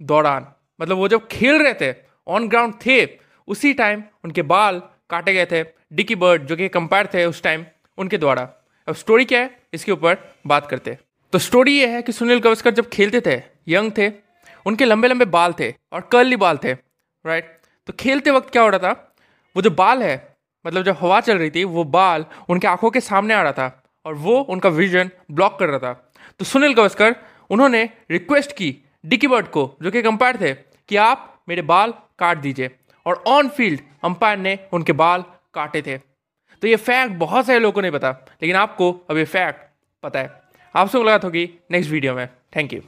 दौरान। मतलब वो जब खेल रहे थे ऑन ग्राउंड थे, उसी टाइम उनके बाल काटे गए थे। डिकी बर्ड जो कि कंपायर थे उस टाइम उनके द्वारा। अब स्टोरी क्या है? इसके ऊपर बात करते तो स्टोरी ये है कि सुनील गवस्कर जब खेलते थे यंग थे, उनके लंबे लंबे बाल थे और कर्ली बाल थे राइट तो खेलते वक्त क्या हो रहा था? वो जो बाल है मतलब जब हवा चल रही थी, वो बाल उनके आँखों के सामने आ रहा था और वो उनका विजन ब्लॉक कर रहा था। तो सुनील गवस्कर उन्होंने रिक्वेस्ट की डिकी बर्ड को, जो कि अंपायर थे, कि आप मेरे बाल काट दीजिए। और ऑन फ़ील्ड अंपायर ने उनके बाल काटे थे। तो ये फैक्ट बहुत सारे लोगों को नहीं पता, लेकिन आपको अब ये फैक्ट पता है। आप आपसे मुलाकात होगी नेक्स्ट वीडियो में। Thank you